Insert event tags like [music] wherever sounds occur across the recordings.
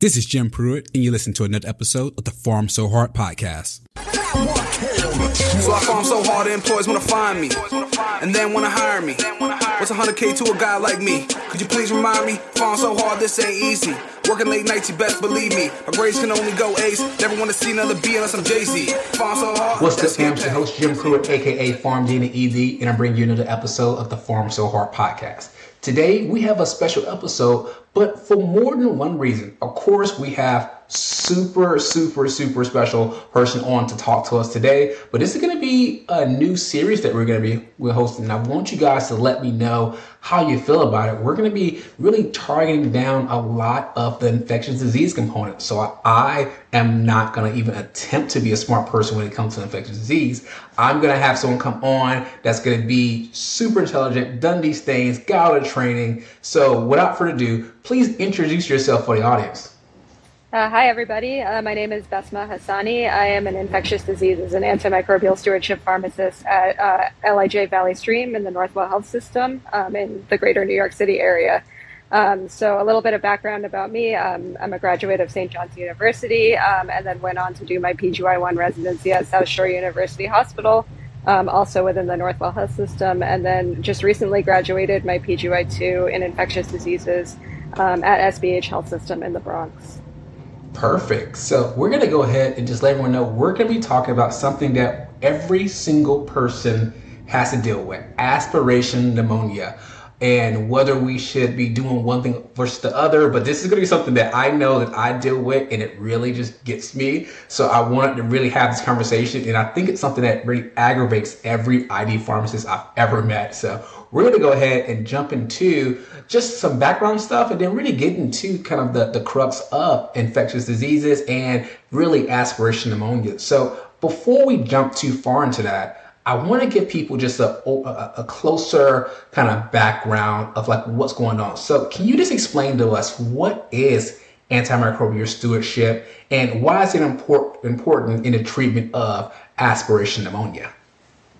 This is Jim Pruitt, and you listen to another episode of the Pharm So Hard podcast. So I pharm so hard, the employees wanna find me, and then wanna hire me. What's 100k to a guy like me? Could you please remind me? Pharm so hard, this ain't easy. Working late nights, you best believe me. My grades can only go ace. Never wanna see another B unless I'm Jay Z. Pharm so hard. What's up, fam? It's your host Jim Pruitt, aka Farm Gene ED, and I bring you another episode of the Pharm So Hard podcast. Today we have a special episode, but for more than one reason. Of course, we have super, super, super special person on to talk to us today. But this is going to be a new series that we're going to be hosting. And I want you guys to let me know how you feel about it. We're going to be really targeting down a lot of the infectious disease component. So I, I am not going to even attempt to be a smart person when it comes to infectious disease. I'm going to have someone come on that's going to be super intelligent, done these things, got out of training. So without further ado, please introduce yourself for the audience. Uh, hi, everybody. Uh, my name is Basma Hassani. I am an infectious diseases and antimicrobial stewardship pharmacist at uh, LIJ Valley Stream in the Northwell Health System um, in the greater New York City area. Um, so, a little bit of background about me um, I'm a graduate of St. John's University um, and then went on to do my PGY1 residency at South Shore University Hospital, um, also within the Northwell Health System, and then just recently graduated my PGY2 in infectious diseases um, at SBH Health System in the Bronx. Perfect. So we're going to go ahead and just let everyone know we're going to be talking about something that every single person has to deal with aspiration pneumonia and whether we should be doing one thing versus the other. But this is going to be something that I know that I deal with and it really just gets me. So I wanted to really have this conversation. And I think it's something that really aggravates every ID pharmacist I've ever met. So we're going to go ahead and jump into just some background stuff and then really get into kind of the, the crux of infectious diseases and really aspiration pneumonia. So before we jump too far into that, I want to give people just a, a, a, closer kind of background of like what's going on. So can you just explain to us what is antimicrobial stewardship and why is it important important in the treatment of aspiration pneumonia?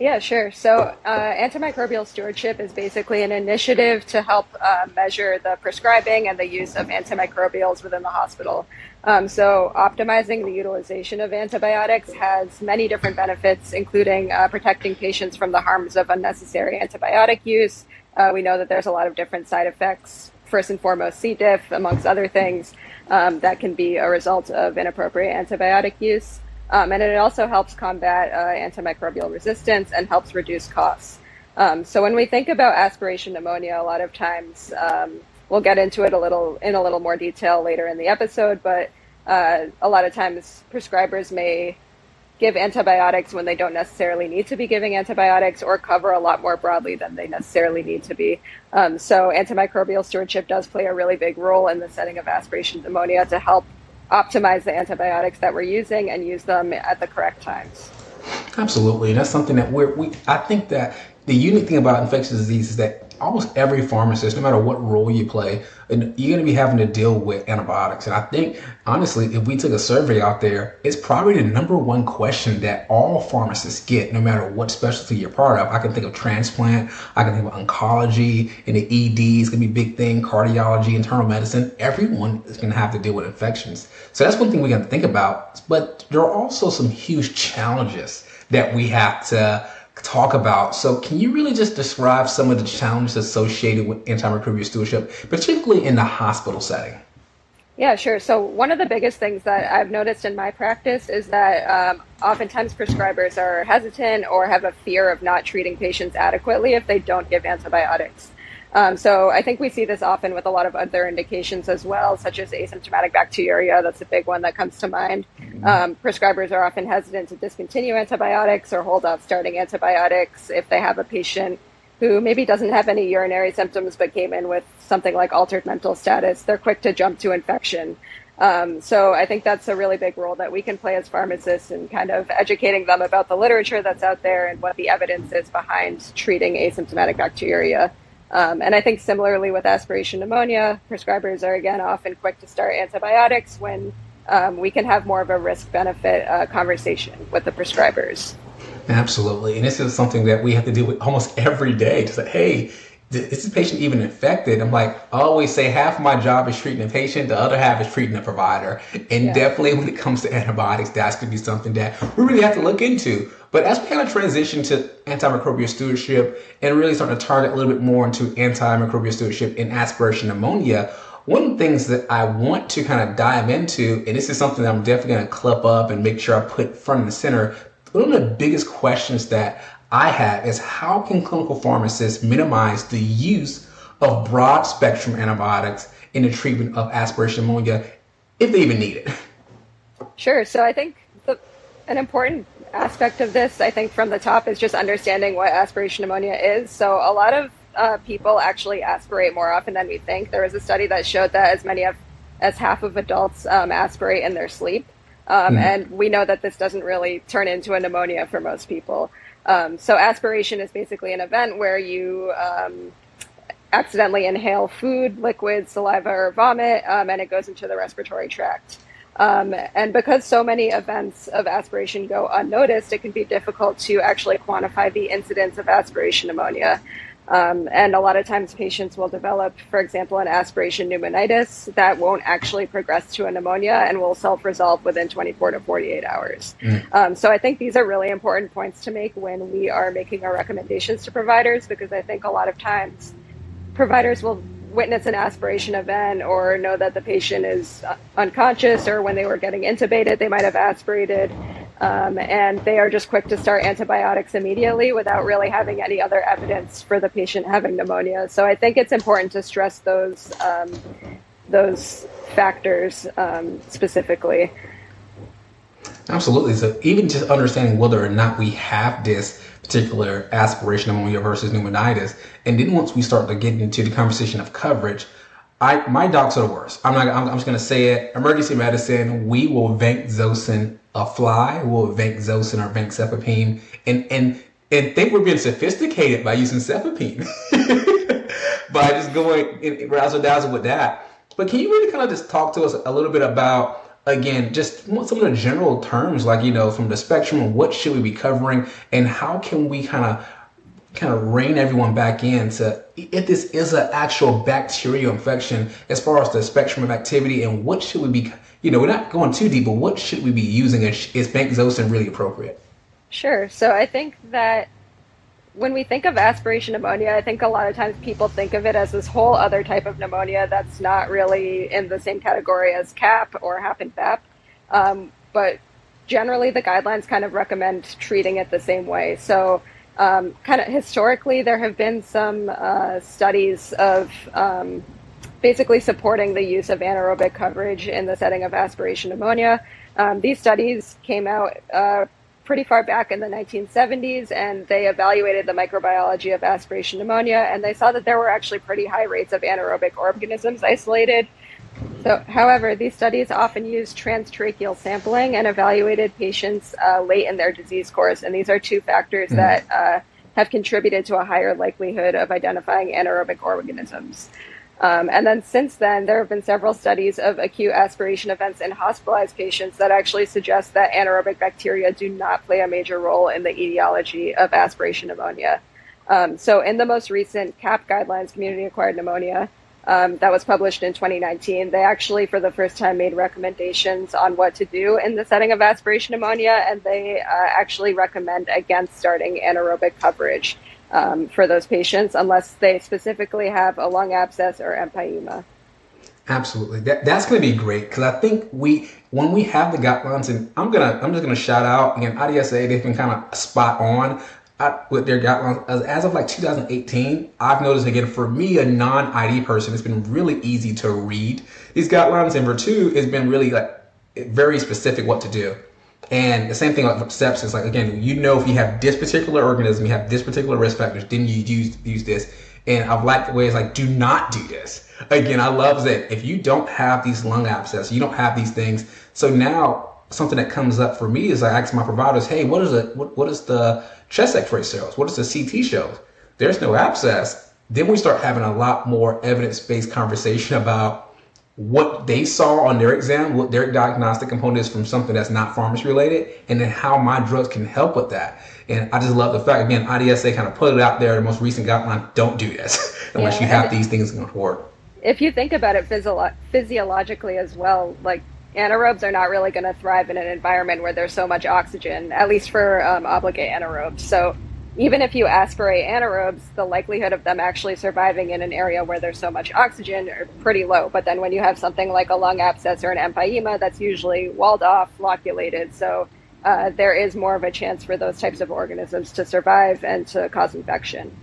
Yeah, sure. So, uh, antimicrobial stewardship is basically an initiative to help uh, measure the prescribing and the use of antimicrobials within the hospital. Um, so, optimizing the utilization of antibiotics has many different benefits, including uh, protecting patients from the harms of unnecessary antibiotic use. Uh, we know that there's a lot of different side effects, first and foremost, C. diff, amongst other things, um, that can be a result of inappropriate antibiotic use. Um, and it also helps combat uh, antimicrobial resistance and helps reduce costs. Um, so when we think about aspiration pneumonia, a lot of times um, we'll get into it a little in a little more detail later in the episode, but uh, a lot of times prescribers may give antibiotics when they don't necessarily need to be giving antibiotics or cover a lot more broadly than they necessarily need to be. Um, so antimicrobial stewardship does play a really big role in the setting of aspiration pneumonia to help optimize the antibiotics that we're using and use them at the correct times. Absolutely, that's something that we're, we. I think that the unique thing about infectious disease is that almost every pharmacist, no matter what role you play, you're going to be having to deal with antibiotics. And I think, honestly, if we took a survey out there, it's probably the number one question that all pharmacists get, no matter what specialty you're part of. I can think of transplant, I can think of oncology, and the ED is going to be a big thing, cardiology, internal medicine. Everyone is going to have to deal with infections. So that's one thing we got to think about. But there are also some huge challenges that we have to talk about. So, can you really just describe some of the challenges associated with antimicrobial stewardship, particularly in the hospital setting? Yeah, sure. So, one of the biggest things that I've noticed in my practice is that um, oftentimes prescribers are hesitant or have a fear of not treating patients adequately if they don't give antibiotics. Um, so I think we see this often with a lot of other indications as well, such as asymptomatic bacteriuria. That's a big one that comes to mind. Mm-hmm. Um, prescribers are often hesitant to discontinue antibiotics or hold off starting antibiotics if they have a patient who maybe doesn't have any urinary symptoms but came in with something like altered mental status. They're quick to jump to infection. Um, so I think that's a really big role that we can play as pharmacists in kind of educating them about the literature that's out there and what the evidence is behind treating asymptomatic bacteriuria. Um, and I think similarly with aspiration pneumonia, prescribers are again often quick to start antibiotics when um, we can have more of a risk benefit uh, conversation with the prescribers. Absolutely. And this is something that we have to deal with almost every day to say, hey, is the patient even infected? I'm like, I always say half my job is treating the patient, the other half is treating the provider. And yeah. definitely when it comes to antibiotics, that's going to be something that we really have to look into. But as we kind of transition to antimicrobial stewardship and really start to target a little bit more into antimicrobial stewardship in aspiration pneumonia, one of the things that I want to kind of dive into, and this is something that I'm definitely going to clip up and make sure I put front and center, one of the biggest questions that I have is how can clinical pharmacists minimize the use of broad spectrum antibiotics in the treatment of aspiration pneumonia if they even need it? Sure. So I think the, an important aspect of this, I think, from the top is just understanding what aspiration pneumonia is. So a lot of uh, people actually aspirate more often than we think. There was a study that showed that as many of as half of adults um, aspirate in their sleep. Um, mm. And we know that this doesn't really turn into a pneumonia for most people. Um, so aspiration is basically an event where you um, accidentally inhale food, liquid, saliva, or vomit, um, and it goes into the respiratory tract. Um, and because so many events of aspiration go unnoticed, it can be difficult to actually quantify the incidence of aspiration pneumonia. Um, and a lot of times patients will develop, for example, an aspiration pneumonitis that won't actually progress to a pneumonia and will self resolve within 24 to 48 hours. Mm. Um, so I think these are really important points to make when we are making our recommendations to providers because I think a lot of times providers will witness an aspiration event or know that the patient is unconscious or when they were getting intubated, they might have aspirated. Um, and they are just quick to start antibiotics immediately without really having any other evidence for the patient having pneumonia. So I think it's important to stress those um, those factors um, specifically. Absolutely. So even just understanding whether or not we have this particular aspiration pneumonia versus pneumonitis, and then once we start to get into the conversation of coverage, I my docs are the worst. I'm not. I'm, I'm just gonna say it. Emergency medicine. We will vancomycin a fly will vancomycin or vancomycin and and and think we're being sophisticated by using cefepime [laughs] by just going razzle dazzle with that. But can you really kind of just talk to us a little bit about again just some of the general terms like you know from the spectrum what should we be covering and how can we kind of kind of rein everyone back in to if this is an actual bacterial infection as far as the spectrum of activity and what should we be you know, we're not going too deep, but what should we be using? Is, is vancomycin really appropriate? Sure. So I think that when we think of aspiration pneumonia, I think a lot of times people think of it as this whole other type of pneumonia that's not really in the same category as CAP or HAP and. Um, but generally, the guidelines kind of recommend treating it the same way. So, um, kind of historically, there have been some uh, studies of um, basically supporting the use of anaerobic coverage in the setting of aspiration pneumonia. Um, these studies came out uh, pretty far back in the 1970s and they evaluated the microbiology of aspiration pneumonia and they saw that there were actually pretty high rates of anaerobic organisms isolated. So, however, these studies often used transtracheal sampling and evaluated patients uh, late in their disease course, and these are two factors mm. that uh, have contributed to a higher likelihood of identifying anaerobic organisms. Um, and then since then, there have been several studies of acute aspiration events in hospitalized patients that actually suggest that anaerobic bacteria do not play a major role in the etiology of aspiration pneumonia. Um, so, in the most recent CAP guidelines, community acquired pneumonia, um, that was published in 2019, they actually, for the first time, made recommendations on what to do in the setting of aspiration pneumonia, and they uh, actually recommend against starting anaerobic coverage um, for those patients unless they specifically have a lung abscess or empyema. Absolutely, that, that's going to be great because I think we when we have the guidelines, and I'm gonna I'm just gonna shout out again, IDSA they've been kind of spot on uh, with their guidelines as, as of like 2018. I've noticed again for me a non-ID person, it's been really easy to read these guidelines, and for two, it's been really like very specific what to do. And the same thing with sepsis. Like again, you know if you have this particular organism, you have this particular risk factors, then you use use this. And I've liked the way it's like, do not do this. Again, I love that if you don't have these lung abscesses, you don't have these things. So now something that comes up for me is I ask my providers, hey, what is it? What, what is the chest X-ray shows? What is the CT shows? There's no abscess. Then we start having a lot more evidence-based conversation about what they saw on their exam, what their diagnostic component is from something that's not pharmacy related, and then how my drugs can help with that. And I just love the fact, again, IDSA kind of put it out there, the most recent guideline, don't do this [laughs] unless yeah, you have these things going forward. If you think about it physio- physiologically as well, like anaerobes are not really going to thrive in an environment where there's so much oxygen, at least for um, obligate anaerobes. So even if you aspirate anaerobes, the likelihood of them actually surviving in an area where there's so much oxygen are pretty low. But then when you have something like a lung abscess or an empyema, that's usually walled off, loculated. So uh, there is more of a chance for those types of organisms to survive and to cause infection.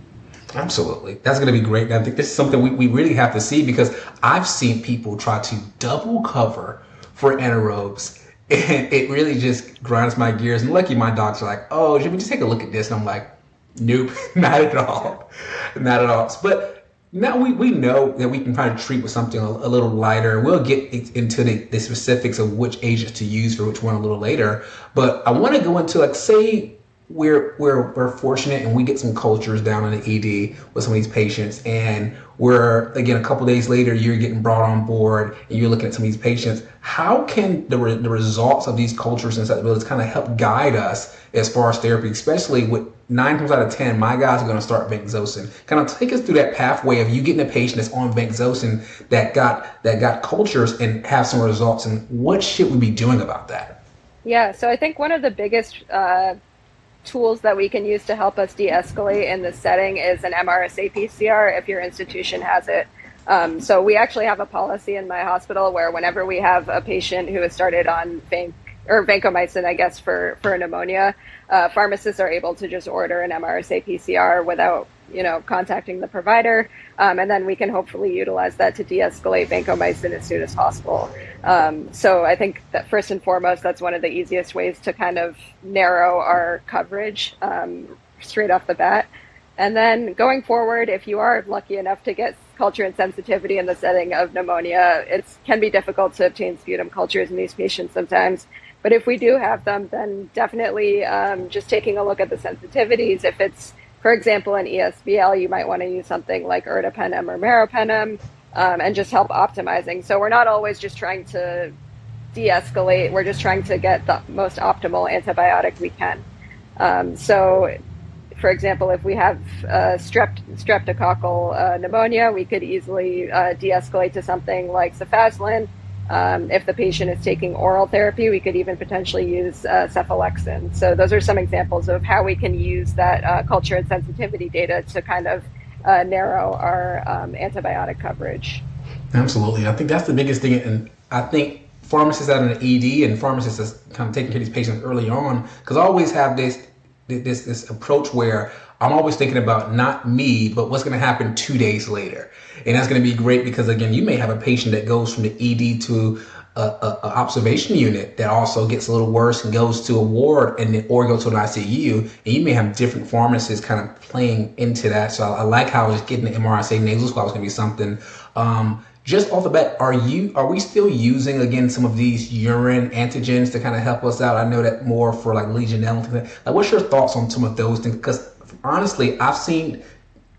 Absolutely. That's going to be great. And I think this is something we, we really have to see because I've seen people try to double cover for anaerobes [laughs] and it really just grinds my gears. And lucky my docs are like, oh, should we just take a look at this? And I'm like, Nope, [laughs] not at all. Not at all. But now we, we know that we can kind of treat with something a, a little lighter. We'll get into the, the specifics of which agents to use for which one a little later. But I want to go into like, say, we're we're we're fortunate and we get some cultures down in the ED with some of these patients. And we're again a couple days later you're getting brought on board and you're looking at some of these patients. How can the, re- the results of these cultures and susceptibilities kind of help guide us as far as therapy especially with nine times out of ten my guys are going to start vanc kind of take us through that pathway of you getting a patient that's on vanc that got that got cultures and have some results. And what should we be doing about that? Yeah so i think one of the biggest uh, tools that we can use to help us de-escalate in this setting is an MRSA PCR if your institution has it. Um, so we actually have a policy in my hospital where whenever we have a patient who has started on vanc or vancomycin, I guess for for pneumonia, uh, pharmacists are able to just order an MRSA PCR without you know contacting the provider, um, and then we can hopefully utilize that to de-escalate vancomycin as soon as possible. Um, so I think that first and foremost, that's one of the easiest ways to kind of narrow our coverage um, straight off the bat. And then going forward, if you are lucky enough to get culture and sensitivity in the setting of pneumonia, it can be difficult to obtain sputum cultures in these patients sometimes. But if we do have them, then definitely um, just taking a look at the sensitivities. If it's, for example, an ESBL, you might want to use something like ertapenem or meropenem um, and just help optimizing. So we're not always just trying to de-escalate. We're just trying to get the most optimal antibiotic we can. Um, so, for example, if we have uh, strep- streptococcal uh, pneumonia, we could easily uh, de-escalate to something like cefazolin. Um, if the patient is taking oral therapy, we could even potentially use uh, cephalexin. So those are some examples of how we can use that uh, culture and sensitivity data to kind of uh, narrow our um, antibiotic coverage. Absolutely. I think that's the biggest thing. And I think pharmacists out in the ED and pharmacists that's kind of taking care of these patients early on, because I always have this, this, this approach where I'm always thinking about not me, but what's going to happen two days later. And that's going to be great because again, you may have a patient that goes from the ED to a, a, a, observation unit that also gets a little worse and goes to a ward and then or go to an ICU, and you may have different pharmacists kind of playing into that. So I, I like how was getting the MRSA nasal swab was going to be something. Um, just off the bat, are you are we still using again some of these urine antigens to kind of help us out? I know that more for like Legionella. Like, what's your thoughts on some of those things? Because honestly, I've seen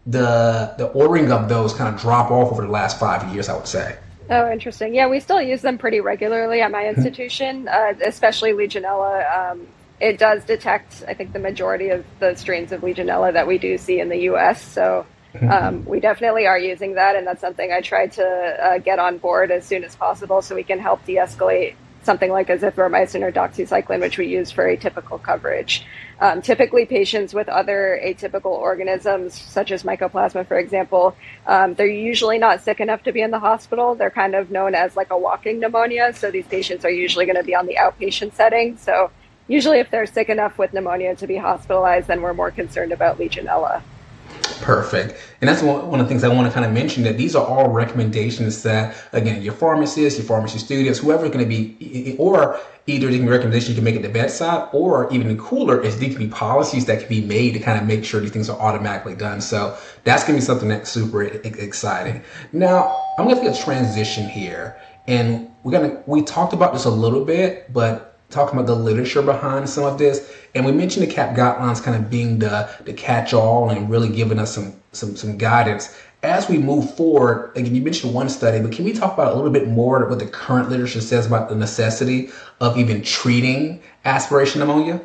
the the ordering of those kind of drop off over the last five years. I would say. Oh, interesting. Yeah, we still use them pretty regularly at my mm-hmm. institution, uh, especially Legionella. Um, it does detect, I think, the majority of the strains of Legionella that we do see in the U.S. So mm-hmm. um, we definitely are using that, and that's something I try to uh, get on board as soon as possible so we can help de-escalate something like azithromycin or doxycycline, which we use for atypical coverage. Um, typically, patients with other atypical organisms, such as mycoplasma, for example, um, they're usually not sick enough to be in the hospital. They're kind of known as like a walking pneumonia. So these patients are usually going to be on the outpatient setting. So usually, if they're sick enough with pneumonia to be hospitalized, then we're more concerned about Legionella. Perfect. And that's one, of the things I want to kind of mention that these are all recommendations that, again, your pharmacist, your pharmacy students, whoever's going to be, or either these recommendations you can make at the bedside, or even cooler is these can be policies that can be made to kind of make sure these things are automatically done. So that's going to be something that's super exciting. Now, I'm going to take a transition here. And we're going to, we talked about this a little bit, but talking about the literature behind some of this. And we mentioned the CAP guidelines kind of being the, the catch all and really giving us some, some, some guidance. as we move forward, again, you mentioned one study, but can we talk about a little bit more what the current literature says about the necessity of even treating aspiration pneumonia?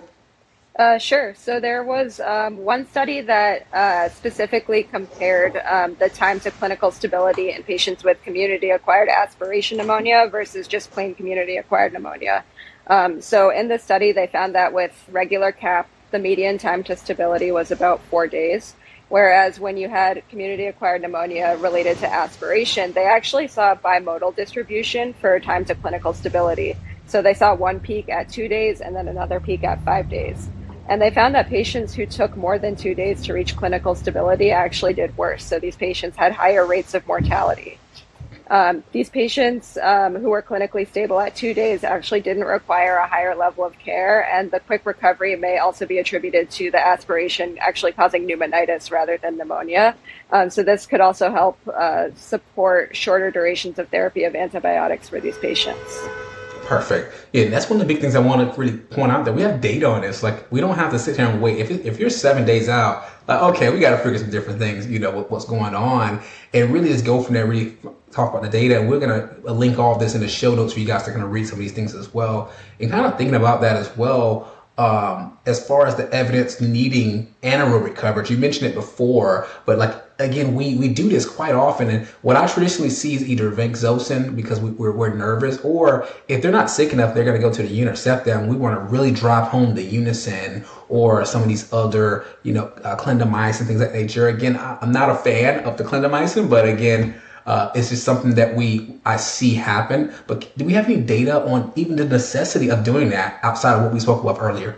Uh, sure. So there was um, one study that uh, specifically compared um, the time to clinical stability in patients with community acquired aspiration pneumonia versus just plain community acquired pneumonia. Um, so in this study, they found that with regular CAP, the median time to stability was about four days. Whereas when you had community acquired pneumonia related to aspiration, they actually saw a bimodal distribution for time to clinical stability. So they saw one peak at two days and then another peak at five days. And they found that patients who took more than two days to reach clinical stability actually did worse. So these patients had higher rates of mortality. Um, these patients um, who were clinically stable at two days actually didn't require a higher level of care, and the quick recovery may also be attributed to the aspiration actually causing pneumonitis rather than pneumonia. Um, so, this could also help uh, support shorter durations of therapy of antibiotics for these patients. Perfect. Yeah, and that's one of the big things I want to really point out that we have data on this. Like, we don't have to sit here and wait. If, if you're seven days out, like, okay, we got to figure some different things, you know, what's going on, and really just go from there, really talk about the data. And we're going to link all of this in the show notes for you guys to kind of read some of these things as well. And kind of thinking about that as well, um, as far as the evidence needing anaerobic coverage. You mentioned it before, but like again, we, we do this quite often. And what I traditionally see is either vanc-Zosyn because we, are we're nervous, or if they're not sick enough, they're going to go to the Unisepta. We want to really drive home the Unasyn or some of these other, you know, uh, clindamycin, things like that nature. Again, I'm not a fan of the clindamycin, but again, uh, it's just something that we I see happen. But do we have any data on even the necessity of doing that outside of what we spoke about earlier?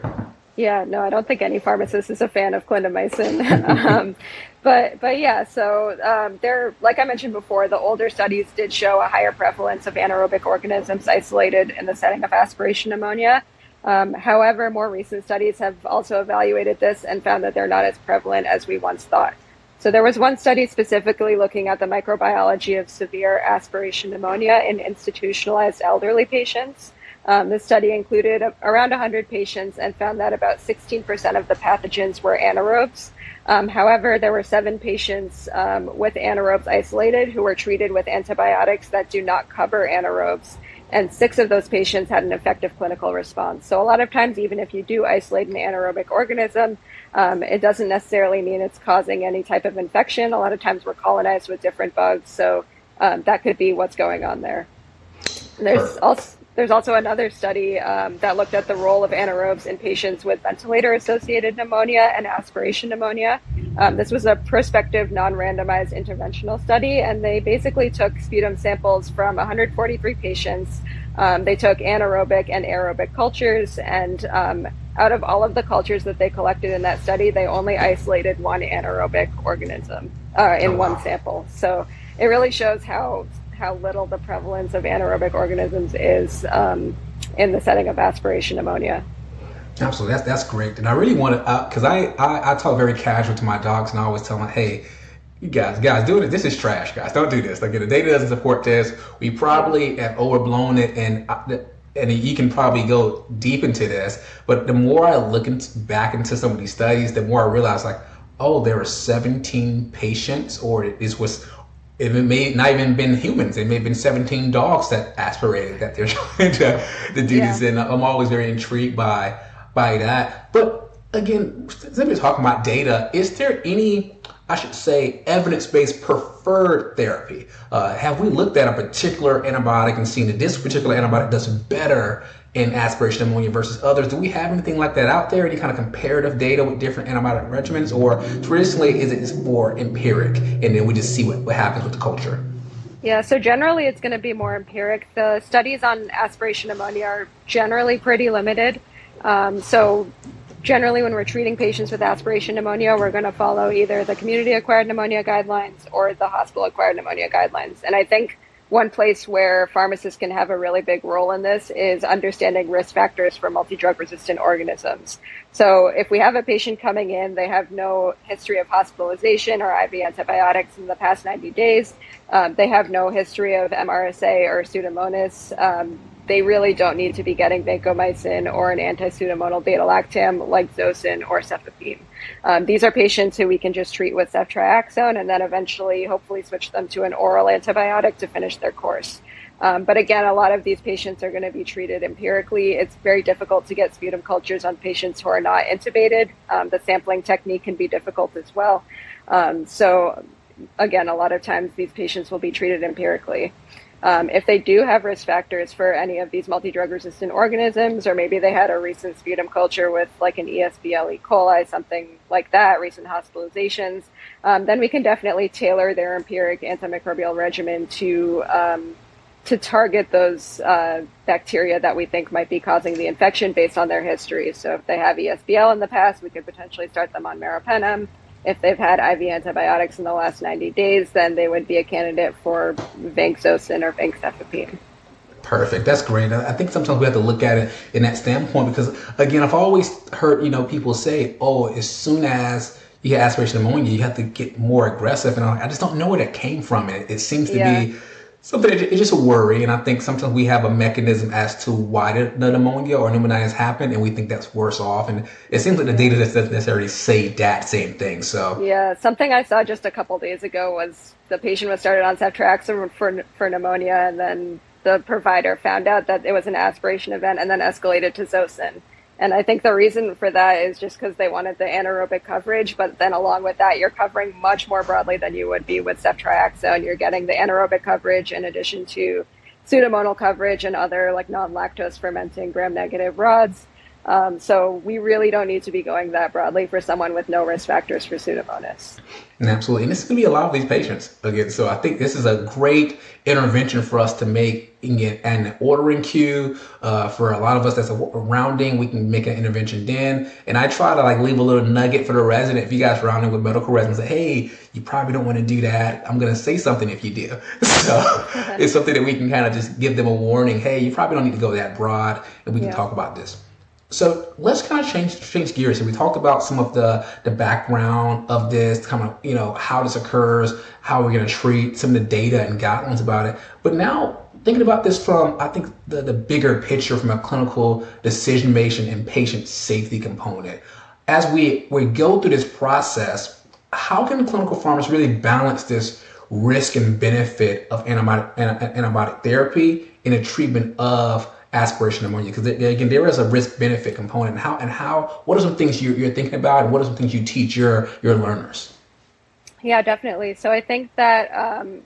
Yeah, no, I don't think any pharmacist is a fan of clindamycin. [laughs] um, but but yeah, so um, there, like I mentioned before, the older studies did show a higher prevalence of anaerobic organisms isolated in the setting of aspiration pneumonia. Um, however, more recent studies have also evaluated this and found that they're not as prevalent as we once thought. So there was one study specifically looking at the microbiology of severe aspiration pneumonia in institutionalized elderly patients. Um, the study included around 100 patients and found that about 16% of the pathogens were anaerobes. Um, however, there were seven patients um, with anaerobes isolated who were treated with antibiotics that do not cover anaerobes, and six of those patients had an effective clinical response. So, a lot of times, even if you do isolate an anaerobic organism, um, it doesn't necessarily mean it's causing any type of infection. A lot of times, we're colonized with different bugs, so um, that could be what's going on there. There's also there's also another study um, that looked at the role of anaerobes in patients with ventilator associated pneumonia and aspiration pneumonia. Um, this was a prospective, non randomized interventional study, and they basically took sputum samples from 143 patients. Um, they took anaerobic and aerobic cultures, and um, out of all of the cultures that they collected in that study, they only isolated one anaerobic organism uh, in oh, wow. one sample. So it really shows how how little the prevalence of anaerobic organisms is um, in the setting of aspiration pneumonia. Absolutely, that's that's great, and I really want to because uh, I, I, I talk very casual to my dogs, and I always tell them, hey. You guys, guys, doing it. This is trash, guys. Don't do this. Like, the data doesn't support this. We probably have overblown it, and uh, and you can probably go deep into this. But the more I look into, back into some of these studies, the more I realize, like, oh, there were 17 patients, or it was it may not even been humans. It may have been 17 dogs that aspirated that they're [laughs] trying to, to do yeah. this. And uh, I'm always very intrigued by by that. But again, simply talking about data, is there any, I should say, evidence-based preferred therapy? Uh, have we looked at a particular antibiotic and seen that this particular antibiotic does better in aspiration pneumonia versus others. Do we have anything like that out there? Any kind of comparative data with different antibiotic regimens? Or traditionally, is it more empiric and then we just see what, what happens with the culture? Yeah, so generally it's going to be more empiric. The studies on aspiration pneumonia are generally pretty limited. Um, so, generally, when we're treating patients with aspiration pneumonia, we're going to follow either the community acquired pneumonia guidelines or the hospital acquired pneumonia guidelines. And I think one place where pharmacists can have a really big role in this is understanding risk factors for multi-drug resistant organisms. So if we have a patient coming in, they have no history of hospitalization or IV antibiotics in the past 90 days. Um, they have no history of MRSA or Pseudomonas. Um, they really don't need to be getting vancomycin or an anti-pseudomonal beta-lactam like Zosyn or cefepime. Um, these are patients who we can just treat with ceftriaxone and then eventually, hopefully, switch them to an oral antibiotic to finish their course. Um, but again, a lot of these patients are going to be treated empirically. It's very difficult to get sputum cultures on patients who are not intubated. Um, the sampling technique can be difficult as well. Um, so, again, a lot of times these patients will be treated empirically. Um, if they do have risk factors for any of these multi-drug resistant organisms, or maybe they had a recent sputum culture with like an ESBL E. coli, something like that, recent hospitalizations, um, then we can definitely tailor their empiric antimicrobial regimen to um, to target those uh, bacteria that we think might be causing the infection based on their history. So if they have ESBL in the past, we could potentially start them on meropenem. If they've had IV antibiotics in the last 90 days, then they would be a candidate for vancomycin or vancomycin. Perfect. That's great. I think sometimes we have to look at it in that standpoint because, again, I've always heard you know people say, "Oh, as soon as you get aspiration pneumonia, you have to get more aggressive," and I just don't know where that came from. It, it seems to yeah. be something it's just a worry and i think sometimes we have a mechanism as to why the, the pneumonia or pneumonitis happen and we think that's worse off and it seems like the data doesn't necessarily say that same thing so. Yeah something i saw just a couple days ago was the patient was started on ceftriaxone for, for pneumonia and then the provider found out that it was an aspiration event and then escalated to zosyn and I think the reason for that is just because they wanted the anaerobic coverage, but then along with that, you're covering much more broadly than you would be with ceftriaxone. You're getting the anaerobic coverage in addition to pseudomonal coverage and other like non-lactose fermenting gram-negative rods. Um, so we really don't need to be going that broadly for someone with no risk factors for Pseudomonas. Absolutely. And this is going to be a lot of these patients again. So I think this is a great intervention for us to make again an ordering queue. Uh, for a lot of us that's a rounding, we can make an intervention then. And I try to like leave a little nugget for the resident. If you guys rounding with medical residents, say, hey, you probably don't want to do that. I'm going to say something if you do. [laughs] so it's something that we can kind of just give them a warning. Hey, you probably don't need to go that broad and we can yeah. talk about this. So let's kind of change change gears. And we talked about some of the the background of this, kind of you know how this occurs, how we're going to treat some of the data and guidelines about it. But now thinking about this from I think the the bigger picture from a clinical decision making and patient safety component. As we we go through this process, how can clinical pharmacists really balance this risk and benefit of antibiotic antibiotic therapy in the treatment of aspiration pneumonia because again there is a risk benefit component. How and how what are some things you're, you're thinking about? And what are some things you teach your your learners? Yeah definitely. So i think that um,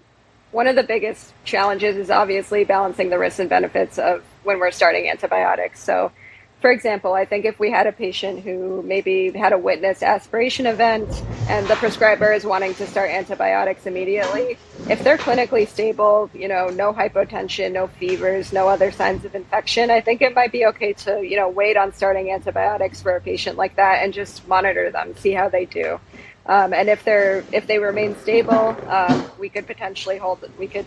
one of the biggest challenges is obviously balancing the risks and benefits of when we're starting antibiotics. So for example, I think if we had a patient who maybe had a witnessed aspiration event and the prescriber is wanting to start antibiotics immediately, if they're clinically stable, you know, no hypotension, no fevers, no other signs of infection, I think it might be okay to, you know, wait on starting antibiotics for a patient like that and just monitor them, see how they do. Um, and if they're if they remain stable, um, we could potentially hold we could,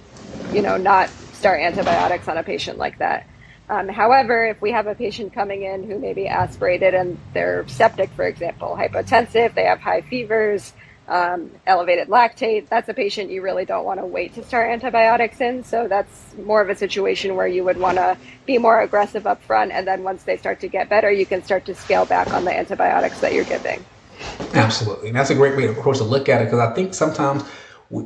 you know, not start antibiotics on a patient like that. Um, however, if we have a patient coming in who may be aspirated and they're septic, for example, hypotensive, they have high fevers, um, elevated lactate, that's a patient you really don't want to wait to start antibiotics in. So that's more of a situation where you would want to be more aggressive up front. And then once they start to get better, you can start to scale back on the antibiotics that you're giving. Absolutely. And that's a great way, of course, to look at it because I think sometimes we,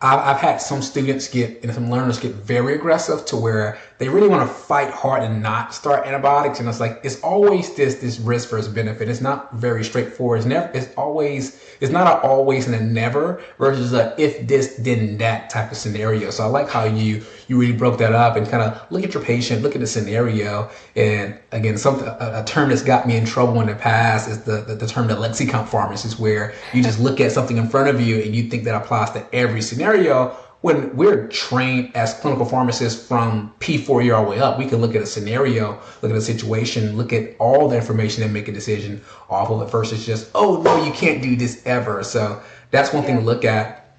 I've, had some students get and some learners get very aggressive to where they really want to fight hard and not start antibiotics. And it's like it's always this this risk versus benefit. It's not very straightforward. It's never. It's always. It's not a always and a never versus a if this then that type of scenario. So I like how you you really broke that up and kind of look at your patient, look at the scenario. And again, something a, a term that's got me in trouble in the past is the the, the term the Lexicomp pharmacist, where you just look at something in front of you and you think that applies to every scenario when we're trained as clinical pharmacists from P4 year all the way up, we can look at a scenario, look at a situation, look at all the information and make a decision off of it versus just, oh no, you can't do this ever. So that's one yeah. thing to look at.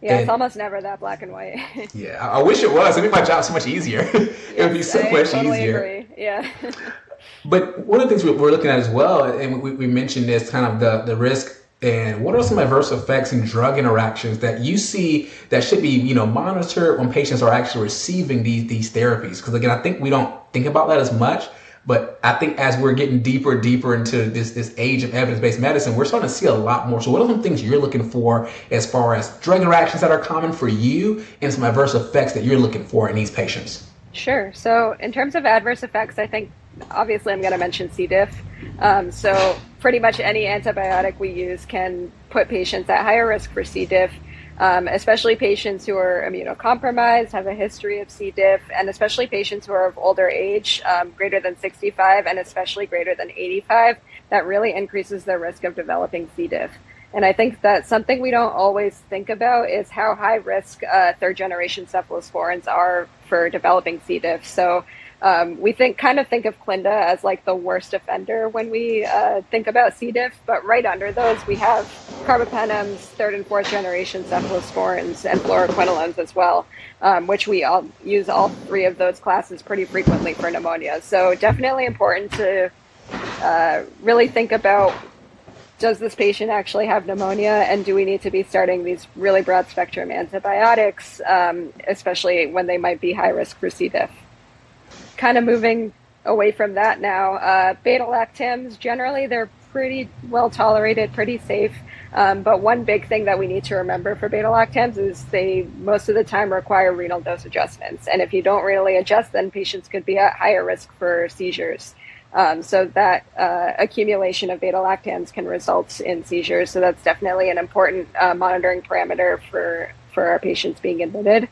Yeah, and, it's almost never that black and white. [laughs] yeah, I, I, wish it was. It'd make my job so much easier. [laughs] it would be so I much totally easier. Agree. Yeah. but one of the things we're looking at as well, and we, we mentioned this kind of the, the risk and what are some adverse effects and drug interactions that you see that should be you know monitored when patients are actually receiving these these therapies because again i think we don't think about that as much but I think as we're getting deeper and deeper into this this age of evidence-based medicine, we're starting to see a lot more. So what are some things you're looking for as far as drug interactions that are common for you and some adverse effects that you're looking for in these patients? Sure. So in terms of adverse effects, I think obviously I'm going to mention C. diff. Um, so pretty much any antibiotic we use can put patients at higher risk for C. diff um, especially patients who are immunocompromised, have a history of C. diff, and especially patients who are of older age, um, greater than 65, and especially greater than 85, that really increases their risk of developing C. diff. And I think that something we don't always think about is how high risk uh, third generation cephalosporins are for developing C. diff. So um, we think kind of think of Clinda as like the worst offender when we uh, think about C. diff, but right under those we have carbapenems, third and fourth generation cephalosporins, and fluoroquinolones as well, um, which we all use all three of those classes pretty frequently for pneumonia. So definitely important to uh, really think about does this patient actually have pneumonia and do we need to be starting these really broad spectrum antibiotics, um, especially when they might be high risk for C. diff? Kind of moving away from that now. Uh, beta lactams, generally, they're pretty well tolerated, pretty safe. Um, but one big thing that we need to remember for beta lactams is they most of the time require renal dose adjustments. And if you don't really adjust, then patients could be at higher risk for seizures. Um, so that uh, accumulation of beta lactams can result in seizures. So that's definitely an important uh, monitoring parameter for for our patients being admitted.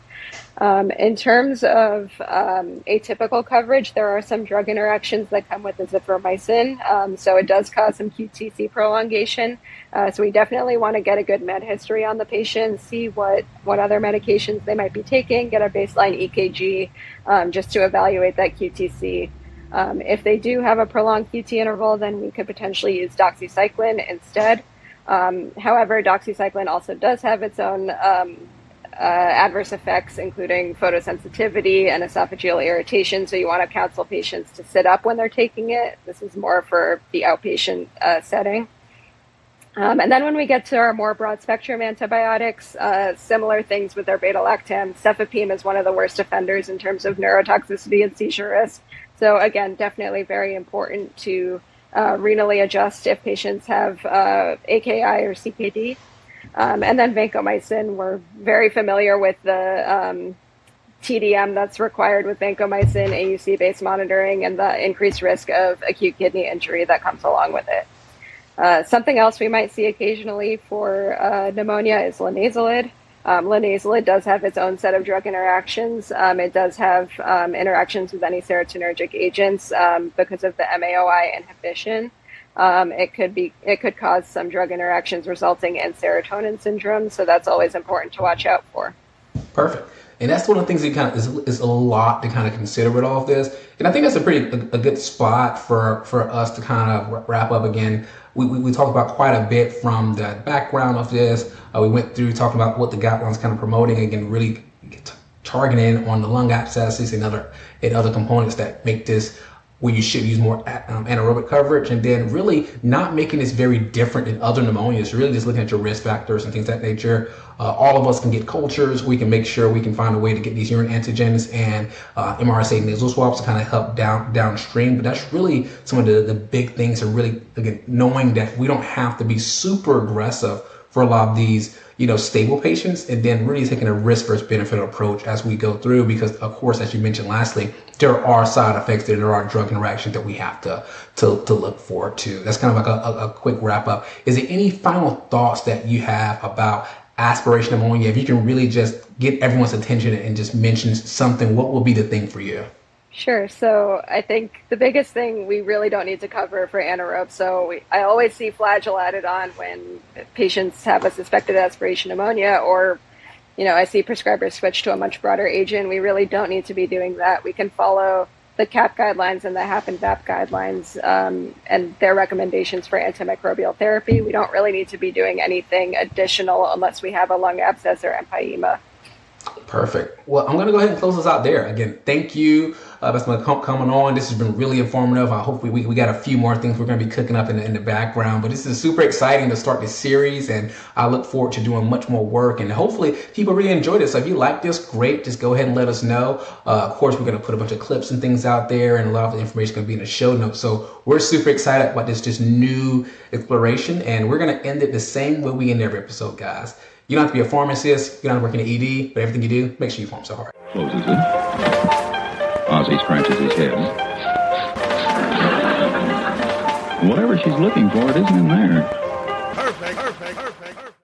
Um, in terms of um, atypical coverage, there are some drug interactions that come with azithromycin. Um, so it does cause some QTC prolongation. Uh, so we definitely want to get a good med history on the patient, see what, what other medications they might be taking, get a baseline EKG um, just to evaluate that QTC. Um, if they do have a prolonged QT interval, then we could potentially use doxycycline instead. Um, however, doxycycline also does have its own uh, adverse effects, including photosensitivity and esophageal irritation. So you want to counsel patients to sit up when they're taking it. This is more for the outpatient uh, setting. Um, and then when we get to our more broad spectrum antibiotics, uh, similar things with our beta lactam. Cefepime is one of the worst offenders in terms of neurotoxicity and seizure risk. So again, definitely very important to uh, renally adjust if patients have uh, AKI or CKD. Um, and then vancomycin, we're very familiar with the um, TDM that's required with vancomycin, AUC based monitoring, and the increased risk of acute kidney injury that comes along with it. Uh, something else we might see occasionally for uh, pneumonia is linezolid. Um, linezolid does have its own set of drug interactions. Um, it does have um, interactions with any serotonergic agents um, because of the MAOI inhibition um, it could be it could cause some drug interactions resulting in serotonin syndrome. So that's always important to watch out for. Perfect. And that's one of the things that kind of is, is a lot to kind of consider with all of this. And I think that's a pretty a, a good spot for for us to kind of wrap up again. We, we, we talked about quite a bit from the background of this. Uh, we went through talking about what the guidelines kind of promoting again, really targeting on the lung abscesses and other and other components that make this where you should use more um, anaerobic coverage and then really not making this very different than other pneumonias really just looking at your risk factors and things that nature. Uh, all of us can get cultures. We can make sure we can find a way to get these urine antigens and uh, mrsa nasal swabs to kind of help down downstream. But that's really some of the, the big things and really again knowing that we don't have to be super aggressive for a lot of these you know, stable patients and then really taking a risk versus benefit approach as we go through because of course, as you mentioned lastly, there are side effects, there are drug interactions that we have to, to, to look forward to. That's kind of like a, a, a quick wrap up. Is there any final thoughts that you have about aspiration pneumonia? If you can really just get everyone's attention and just mention something, what will be the thing for you? Sure. So I think the biggest thing we really don't need to cover for anaerobe. So we, I always see flagyl added on when patients have a suspected aspiration pneumonia, or you know, I see prescribers switch to a much broader agent. We really don't need to be doing that. We can follow the CAP guidelines and the HAP and VAP guidelines um, and their recommendations for antimicrobial therapy. We don't really need to be doing anything additional unless we have a lung abscess or empyema. Perfect. Well, I'm going to go ahead and close this out there. Again, thank you uh, that's been coming on. This has been really informative. I hope we, we, we got a few more things we're going to be cooking up in the, in the background. But this is super exciting to start this series, and I look forward to doing much more work. And hopefully, people really enjoy this. So if you like this, great. Just go ahead and let us know. Uh, of course, we're going to put a bunch of clips and things out there, and a lot of the information is going to be in the show notes. So we're super excited about this just new exploration, and we're going to end it the same way we end every episode, guys. You don't have to be a pharmacist, you don't have to work in the ED, but everything you do, make sure you pharm so hard. Ozzy scratches his head. Whatever she's looking for, it isn't in there.